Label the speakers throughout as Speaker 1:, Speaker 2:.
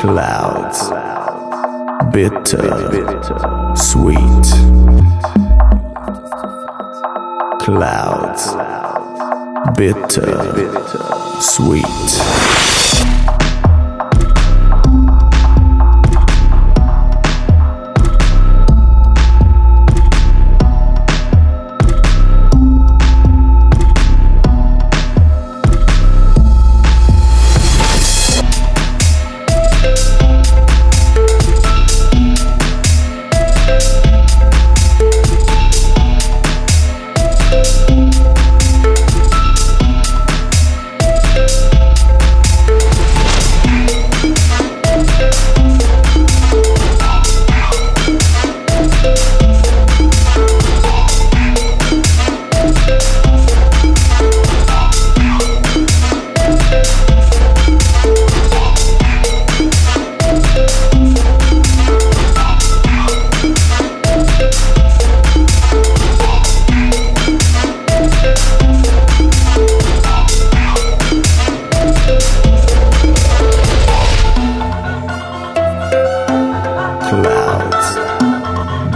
Speaker 1: Clouds. Bitter. Sweet. Clouds. Bitter. Sweet.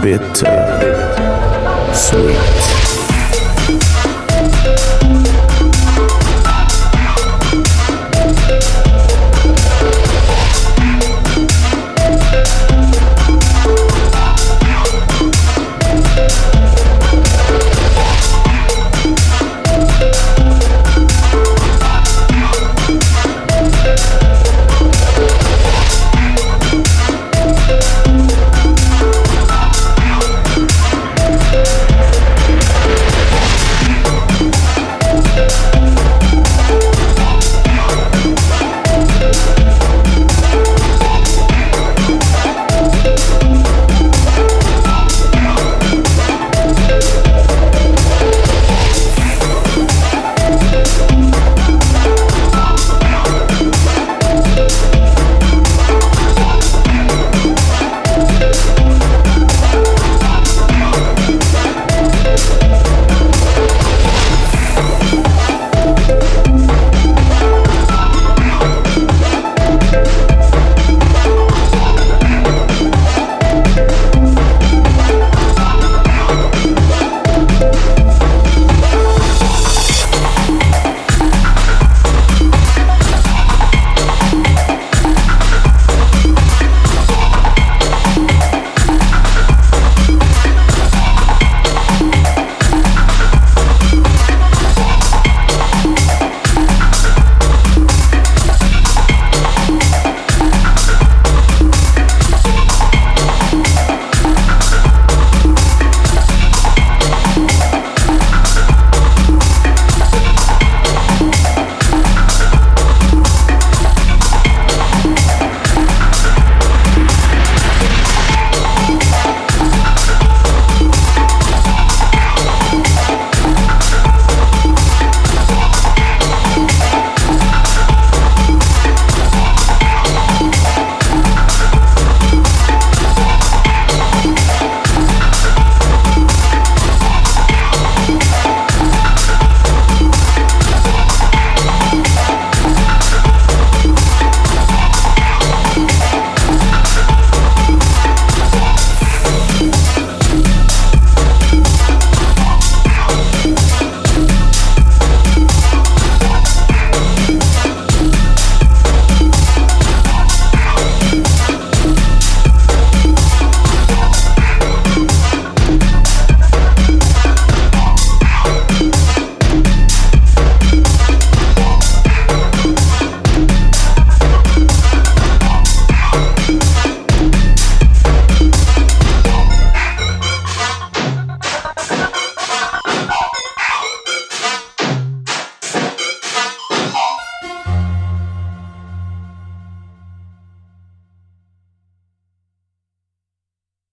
Speaker 1: Bitter. Uh, sweet.